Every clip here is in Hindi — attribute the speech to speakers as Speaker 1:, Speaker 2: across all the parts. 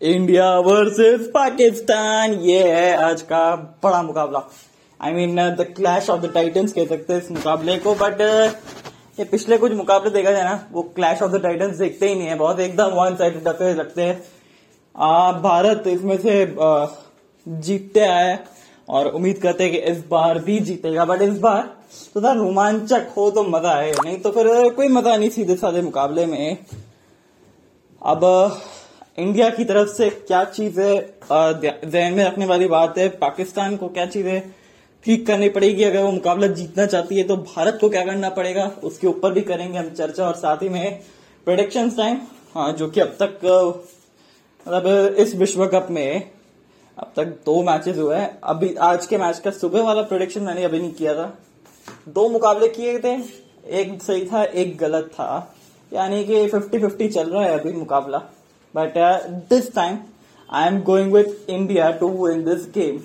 Speaker 1: इंडिया वर्सेस पाकिस्तान, ये है आज का बड़ा मुकाबला। I mean the clash of the titans कह सकते हैं इस मुकाबले को बट ये पिछले कुछ मुकाबले देखा जाए ना, वो क्लैश ऑफ़ द टाइटन्स देखते ही नहीं है बहुत, एकदम वन साइड लगते हैं। भारत इसमें से जीतते आए और उम्मीद करते हैं कि इस बार भी जीतेगा बट इस बार तो रोमांचक हो तो मज़ा आए, नहीं तो फिर कोई मज़ा नहीं सीधे साधे मुकाबले में। अब इंडिया की तरफ़ से क्या चीज़ें जहन में रखने वाली बात है, पाकिस्तान को क्या चीज़ें ठीक करनी पड़ेगी? अगर वो मुकाबला जीतना चाहती है तो भारत को क्या करना पड़ेगा? उसके ऊपर भी करेंगे हम चर्चा और साथ ही में प्रोडिक्शन टाइम हाँ जो कि अब तक मतलब इस विश्व कप में अब तक दो मैचेस हुए हैं। अभी आज के मैच का सुबह वाला प्रोडिक्शन मैंने अभी नहीं किया था। दो मुकाबले किए थे। एक सही था, एक गलत था। यानी कि फिफ्टी फिफ्टी चल रहा है अभी मुकाबला। But this time I am going with India to win this game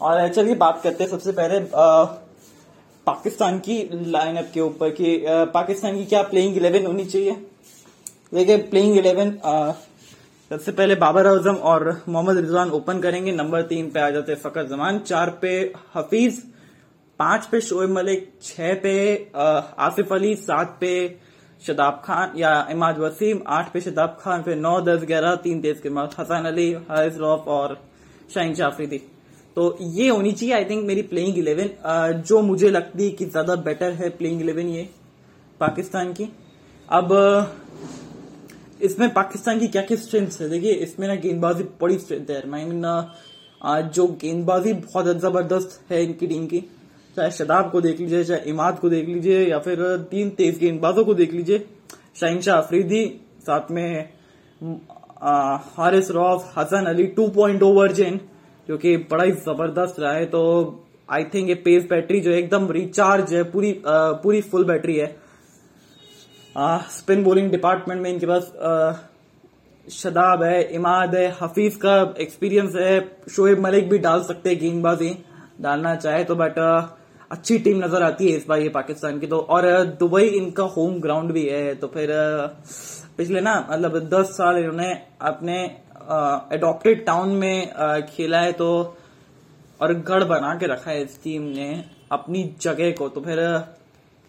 Speaker 1: और चलिए बात करते हैं सबसे पहले uh, पाकिस्तान की लाइनअप के ऊपर कि uh, पाकिस्तान की क्या प्लेइंग इलेवन होनी चाहिए। देखिए प्लेइंग इलेवन सबसे पहले बाबर आज़म और मोहम्मद रिजवान ओपन करेंगे। नंबर तीन पे आ जाते हैं फकर जमान। चार पे हफीज पाँच पे शोएब मलिक छह पे आसिफ अली सात पे शदाब खान या इमाद वसीम, आठ पे शदाब खान, फिर नौ, दस, ग्यारह, तीन तेज के बाद हसन अली, हारिस रौफ और शाहीन जाफरीदी तो ये होनी चाहिए आई थिंक मेरी प्लेइंग इलेवन जो मुझे लगती है कि ज़्यादा बेटर है प्लेइंग इलेवन ये, पाकिस्तान की। अब, इसमें पाकिस्तान की क्या क्या स्ट्रेंथ है? देखिए, इसमें ना गेंदबाजी बड़ी स्ट्रेंथ है आई मीन जो गेंदबाजी बहुत ज़बरदस्त है इनकी टीम की। चाहे शदाब को देख लीजिए चाहे इमाद को देख लीजिए या फिर तीन तेज गेंदबाजों को देख लीजिए। शाहिन शाह अफरीदी साथ में Haris Rauf Hasan Ali two point over जेन जो कि बड़ा ही ज़बरदस्त रहा है। तो आई थिंक ये पेस बैटरी जो एकदम रिचार्ज है पूरी आ, पूरी फुल बैटरी है। आ, स्पिन बॉलिंग डिपार्टमेंट में इनके पास शदाब है इमाद है हफीज का एक्सपीरियंस है। शोएब मलिक भी डाल सकते हैं गेंदबाजी डालना चाहे तो बट अच्छी टीम नज़र आती है इस बार ये पाकिस्तान की। तो और दुबई इनका होम ग्राउंड भी है तो फिर पिछले ना मतलब दस साल इन्होंने अपने एडॉप्टेड टाउन में खेला है तो और गढ़ बना के रखा है इस टीम ने अपनी जगह को तो फिर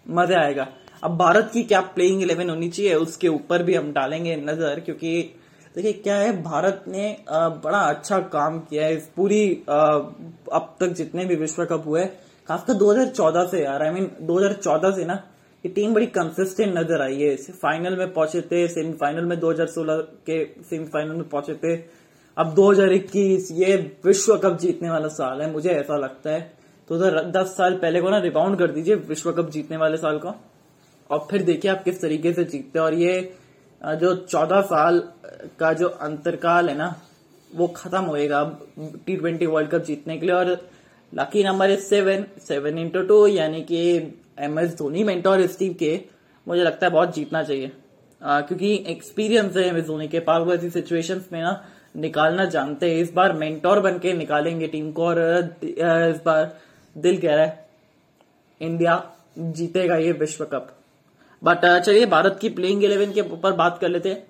Speaker 1: मज़ा आएगा। अब भारत की क्या प्लेइंग इलेवन होनी चाहिए, उसके ऊपर भी हम डालेंगे नज़र, क्योंकि देखिए क्या है, भारत ने बड़ा अच्छा काम किया है। इस पूरी अब तक जितने भी विश्व कप हुए खासकर 2014 से यार आई मीन 2014 से ना, ये टीम बड़ी कंसिस्टेंट नज़र आई है। फाइनल में पहुँचे थे सेमीफाइनल में 2016 के सेमीफाइनल में पहुँचे थे। अब 2021 ये विश्व कप जीतने वाला साल है, मुझे ऐसा लगता है। तो उधर दस साल पहले को ना रिबाउंड कर दीजिए, विश्व कप जीतने वाले साल को। और फिर देखिए आप किस तरीके से जीतते हैं। और ये जो चौदह साल का जो अंतरकाल है ना, वो खत्म होएगा अब टी ट्वेंटी वर्ल्ड कप जीतने के लिए। और lucky number is seven seven into two यानी कि एम एस धोनी मेंटोर इस टीम के मुझे लगता है बहुत जीतना चाहिए। आ, क्योंकि एक्सपीरियंस है एम एस धोनी के वो ऐसी सिचुएशन में ना निकालना जानते हैं। इस बार मेंटोर बन के निकालेंगे टीम को और इस बार दिल कह रहा है इंडिया जीतेगा ये विश्व कप। बट चलिए भारत की प्लेइंग इलेवन के ऊपर बात कर लेते हैं।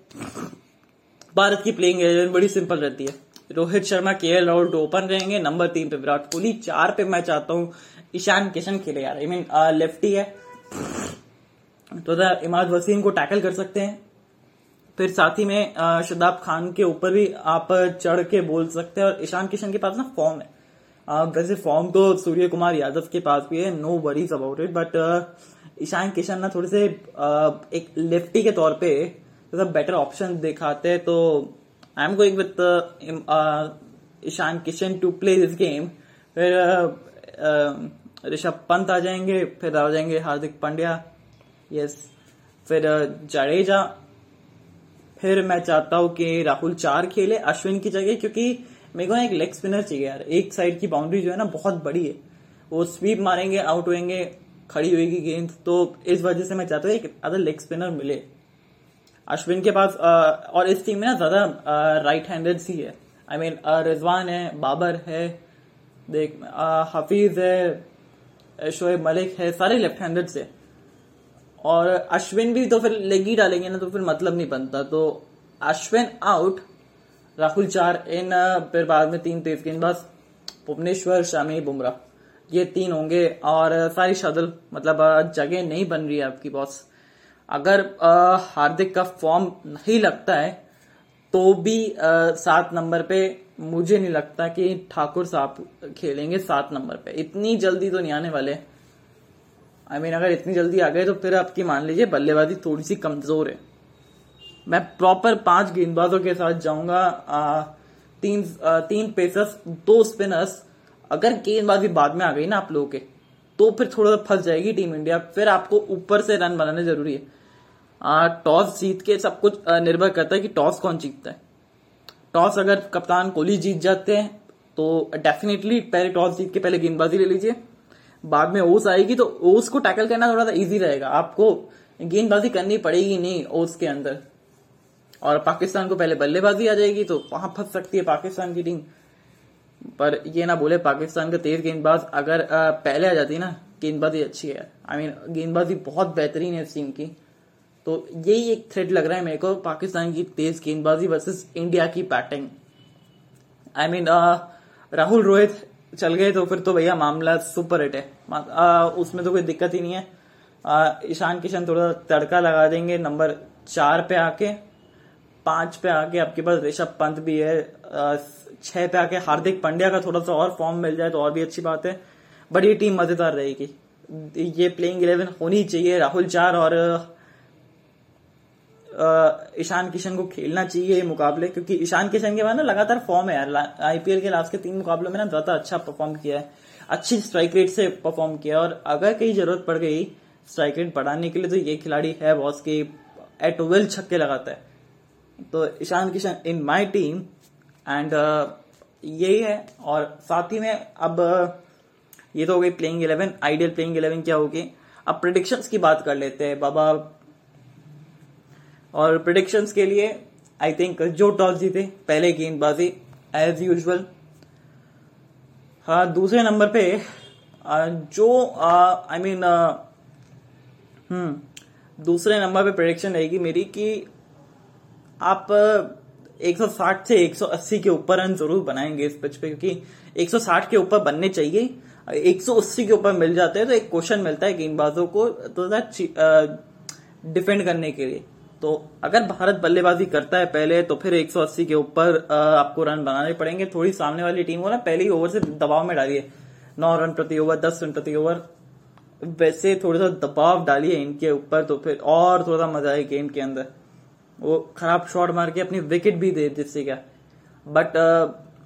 Speaker 1: भारत की प्लेइंग इलेवन बड़ी सिंपल रहती है। Rohit Sharma K L Rahul open रहेंगे। नंबर तीन पे विराट कोहली, चार पे मैं चाहता हूँ ईशान किशन खेले यार। आई मीन लेफ्टी है। तो इमाद वसीम को टैकल कर सकते हैं। फिर साथ ही में शदाब खान के ऊपर भी आप चढ़ के बोल सकते हैं और ईशान किशन के पास ना फॉर्म है। वैसे फॉर्म तो सूर्य कुमार यादव के पास भी है। No worries about it but Ishan Kishan ना थोड़े से एक लेफ्टी के तौर पे, थोड़ा बेटर ऑप्शन दिखाते हैं तो I am going with Ishan Kishan to play this game फिर ऋषभ पंत आ जाएँगे, फिर आ जाएँगे हार्दिक पांड्या। यस फिर जडेजा। फिर मैं चाहता हूँ कि राहुल चार खेले अश्विन की जगह, क्योंकि मेरे को एक लेग स्पिनर चाहिए यार। एक साइड की बाउंड्री जो है ना बहुत बड़ी है। वो स्वीप मारेंगे आउट होएँगे, खड़ी हुई गेंद। तो इस वजह से मैं चाहता हूँ एक अदर लेग स्पिनर मिले। अश्विन के पास आ, और इस टीम में ना ज़्यादा राइट हैंडेड ही है। I I mean mean, Rizwan है बाबर है देख हफीज है शोएब मलिक है सारे लेफ़्ट हैंडेड से। और अश्विन भी तो फिर लेग ही डालेंगे ना तो फिर मतलब नहीं बनता। तो अश्विन आउट राहुल चार इन फिर बाद में तीन तेज गेंदबाज भुवनेश्वर शामी बुमराह। ये तीन होंगे और सारी शदल मतलब जगह नहीं बन रही है आपकी बॉस अगर हार्दिक का फॉर्म नहीं लगता है तो भी सात नंबर पे मुझे नहीं लगता कि ठाकुर साहब खेलेंगे सात नंबर पे। इतनी जल्दी तो नहीं आने वाले। आई I मीन mean, अगर इतनी जल्दी आ गए तो फिर आपकी मान लीजिए बल्लेबाजी थोड़ी सी कमज़ोर है। मैं प्रॉपर पाँच गेंदबाजों के साथ जाऊँगा तीन आ, तीन पेसर्स दो स्पिनर्स अगर गेंदबाजी बाद में आ गई ना आप लोगों के तो फिर थोड़ा सा फंस जाएगी टीम इंडिया फिर आपको ऊपर से रन बनाने ज़रूरी है। टॉस जीत के सब कुछ निर्भर करता है कि टॉस कौन जीतता है। टॉस अगर कप्तान कोहली जीत जाते हैं तो डेफिनेटली पहले टॉस जीत के पहले गेंदबाजी ले लीजिए। बाद में ओस आएगी तो ओस को टैकल करना थोड़ा सा इजी रहेगा। आपको गेंदबाजी करनी पड़ेगी नहीं ओस के अंदर। और पाकिस्तान को पहले बल्लेबाजी आ जाएगी तो वहाँ फंस सकती है पाकिस्तान की टीम। पर ये ना बोले, पाकिस्तान का तेज गेंदबाज अगर पहले आ जाती ना, गेंदबाजी अच्छी है। आई मीन गेंदबाजी बहुत बेहतरीन है इस टीम की। तो यही एक थ्रेड लग रहा है मेरे को पाकिस्तान की तेज गेंदबाजी वर्सेस इंडिया की batting I mean Rahul Rohit चल गए तो फिर तो भैया मामला सुपर हिट है। uh, उसमें तो कोई दिक्कत ही नहीं है। uh, ईशान किशन थोड़ा तड़का लगा देंगे नंबर चार पे आके पाँच पे आके आपके पास ऋषभ पंत भी है। uh, छह पे आके हार्दिक पांड्या का थोड़ा सा और फॉर्म मिल जाए तो और भी अच्छी बात है। ये टीम मज़ेदार रहेगी। ये प्लेइंग इलेवन होनी चाहिए। राहुल चार और ईशान किशन को खेलना चाहिए ये मुकाबले, क्योंकि ईशान किशन के बाद ना लगातार फॉर्म है यार। आईपीएल के लास्ट के तीन मुकाबलों में ना ज़्यादा अच्छा परफॉर्म किया है। अच्छी स्ट्राइक रेट से परफॉर्म किया और अगर कहीं ज़रूरत पड़ गई स्ट्राइक रेट बढ़ाने के लिए तो ये खिलाड़ी है बॉस की एट वेल छक्के लगाता है। तो Ishan Kishan in my team and यही है। और साथ ही में अब ये तो हो गई playing eleven ideal playing eleven क्या होगी अब प्रिडिक्शंस की बात कर लेते हैं। बाबा और प्रिडिक्शन के लिए आई थिंक जो टॉस जीते, पहले गेंदबाजी एज यूजल हाँ दूसरे नंबर पे जो आई मीन हम्म दूसरे नंबर पे प्रिडिक्शन रहेगी मेरी कि आप 160 से 180 के ऊपर रन ज़रूर बनाएँगे इस पिच पे, क्योंकि 160 के ऊपर बनने चाहिए। 180 के ऊपर मिल जाते हैं तो एक क्वेश्चन मिलता है गेंदबाजों को तो डिफेंड करने के लिए। तो अगर भारत बल्लेबाजी करता है पहले तो फिर 180 के ऊपर आपको रन बनाने पड़ेंगे। थोड़ी सामने वाली टीम को ना पहले ही ओवर से दबाव में डालिए। नौ रन प्रति ओवर, दस रन प्रति ओवर। वैसे थोड़ा सा दबाव डालिए इनके ऊपर तो फिर और थोड़ा सा मज़ा आए गेम के अंदर। वो खराब शॉट मार के अपनी विकेट भी दे, जिससे क्या। बट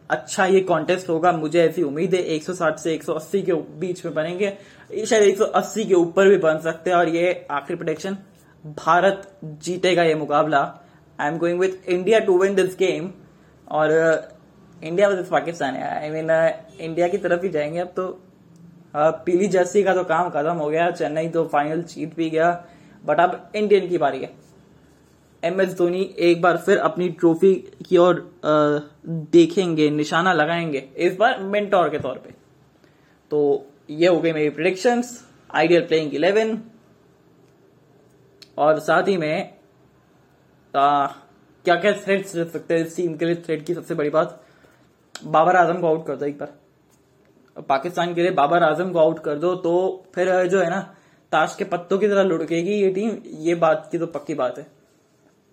Speaker 1: अच्छा ये कॉन्टेस्ट होगा, मुझे ऐसी उम्मीद है। 160 से 180 के बीच में बनेंगे। शायद 180 के ऊपर भी बन सकते हैं, और ये आखिरी प्रोडिक्शन भारत जीतेगा ये मुकाबला। I am going with India to win this game और इंडिया वर्सेस पाकिस्तान है आई मीन इंडिया की तरफ़ ही जाएँगे अब तो। Uh, पीली जर्सी का तो काम खत्म हो गया चेन्नई तो फाइनल जीत भी गया। बट अब इंडियन की बारी है। एम एस धोनी एक बार फिर अपनी ट्रॉफी की ओर uh, देखेंगे निशाना लगाएँगे इस बार मेंटोर के तौर पे। तो ये हो गई मेरी प्रिडिक्शंस आइडियल प्लेइंग इलेवन और साथ ही में आ, क्या क्या थ्रेड्स रह सकते हैं इस टीम के लिए? थ्रेड की सबसे बड़ी बात बाबर आज़म को आउट कर दो एक बार। पाकिस्तान के लिए बाबर आज़म को आउट कर दो तो फिर जो है ना ताश के पत्तों की तरह लुढ़केगी ये टीम ये बात की तो पक्की बात है।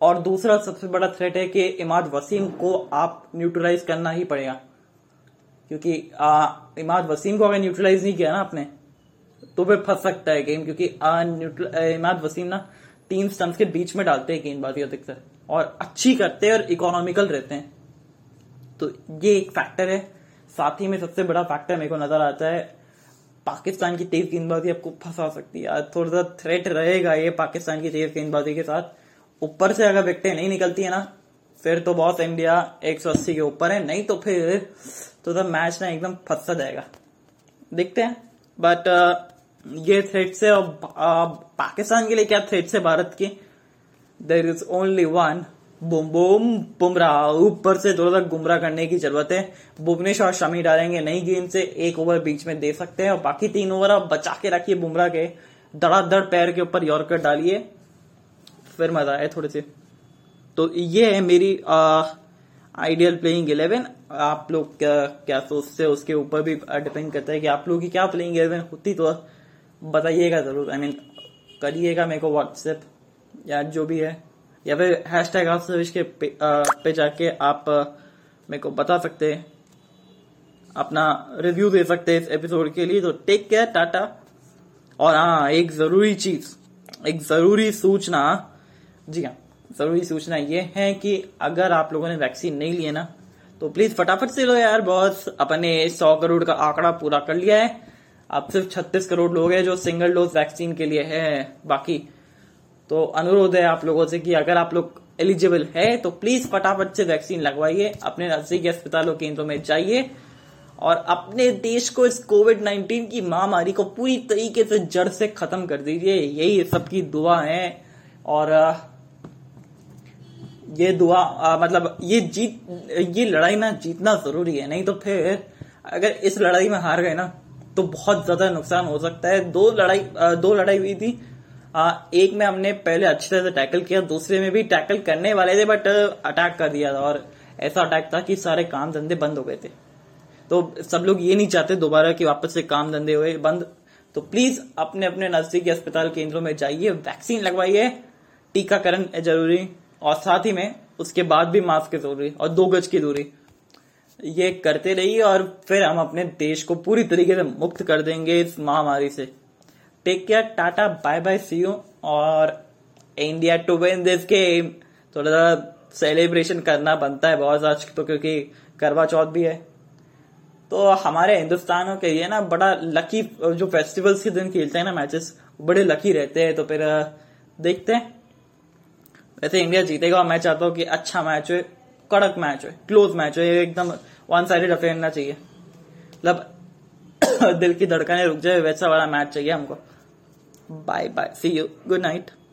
Speaker 1: और दूसरा सबसे बड़ा थ्रेट है कि इमाद वसीम को आप न्यूट्रलाइज करना ही पड़ेगा। क्योंकि आ, इमाद वसीम को अगर न्यूट्रलाइज नहीं किया ना आपने तो फिर फंस सकता है गेम क्योंकि इमाद वसीम ना तीन स्टम्प के बीच में डालते हैं गेंदबाजी अधिकतर। और अच्छी करते हैं और इकोनॉमिकल रहते हैं। तो ये एक फैक्टर है। साथ ही में सबसे बड़ा फैक्टर मेरे को नज़र आता है पाकिस्तान की तेज गेंदबाजी आपको फंसा सकती है। थोड़ा सा थ्रेट रहेगा ये पाकिस्तान की तेज गेंदबाजी के साथ। ऊपर से अगर विकटें नहीं निकलती है ना फिर तो बहुत इंडिया 180 के ऊपर है। नहीं तो फिर तो, तो मैच ना एकदम फंसा जाएगा। देखते हैं। बट ये थ्रेट्स है और पाकिस्तान के लिए क्या थ्रेट्स है भारत के? There is only one Bum Bum Bumrah. ऊपर से थोड़ा सा गुमराह करने की ज़रूरत है। भुवनेश्वर और शमी डालेंगे नई गेंद से। एक ओवर बीच में दे सकते हैं। और बाकी तीन ओवर आप बचा के रखिए बुमराह के। धड़ाधड़ पैर के ऊपर यॉर्कर डालिए। फिर मज़ा आए थोड़े से। तो ये है मेरी आइडियल प्लेइंग इलेवन आप लोग क्या क्या सोचते हो? उसके ऊपर भी डिपेंड करता है कि आप लोगों की क्या प्लेइंग इलेवन होती तो बताइएगा ज़रूर। आई मीन करिएगा मेरे को व्हाट्सएप या जो भी है। या फिर हैश टैग आप के पे, आ, पे जाके आप मेरे को बता सकते हैं। अपना रिव्यू दे सकते हैं इस एपिसोड के लिए। तो टेक केयर टाटा। और हाँ एक ज़रूरी चीज़ एक ज़रूरी सूचना जी हाँ ज़रूरी सूचना ये है कि अगर आप लोगों ने वैक्सीन नहीं लिए ना तो प्लीज़ फटाफट से लो यार। बहुत अपने सौ करोड़ का आंकड़ा पूरा कर लिया है। अब सिर्फ़ छत्तीस करोड़ लोग हैं जो सिंगल डोज वैक्सीन के लिए है। बाकी तो अनुरोध है आप लोगों से कि अगर आप लोग एलिजिबल है तो प्लीज़ फटाफट से वैक्सीन लगवाइए अपने नजदीकी अस्पतालों केंद्रों में जाइए और अपने देश को इस कोविड 19 की महामारी को पूरी तरीके से जड़ से खत्म कर दीजिए। यही सबकी दुआ है और ये दुआ आ, मतलब ये जीत ये लड़ाई ना जीतना ज़रूरी है नहीं तो फिर अगर इस लड़ाई में हार गए ना तो बहुत ज़्यादा नुकसान हो सकता है। दो लड़ाई दो लड़ाई हुई थी। एक में हमने पहले अच्छी तरह से टैकल किया, दूसरे में भी टैकल करने वाले थे बट अटैक कर दिया था और ऐसा अटैक था कि सारे काम धंधे बंद हो गए थे। तो सब लोग ये नहीं चाहते दोबारा कि वापस से काम धंधे हुए बंद। तो प्लीज़ अपने अपने नजदीकी अस्पताल केंद्रों में जाइए वैक्सीन लगवाइए, टीकाकरण ज़रूरी और साथ ही में उसके बाद भी मास्क ज़रूरी और दो गज की दूरी। ये करते रहिए और फिर हम अपने देश को पूरी तरीके से मुक्त कर देंगे इस महामारी से। Take care tata bye bye see you और India to win this game थोड़ा सा सेलिब्रेशन करना बनता है बहुत आज तो क्योंकि करवा चौथ भी है। तो हमारे हिंदुस्तानों के लिए ना बड़ा लकी जो फेस्टिवल्स के दिन खेलते हैं ना मैचेस बड़े लकी रहते हैं। तो फिर, देखते हैं। वैसे इंडिया जीतेगा मैं चाहता हूँ कि अच्छा मैच हो। कड़क मैच है, क्लोज मैच है एकदम वन साइडेड अफेयर ना चाहिए। मतलब दिल की धड़कने रुक जाए, वैसा वाला मैच चाहिए हमको। Bye bye see you good night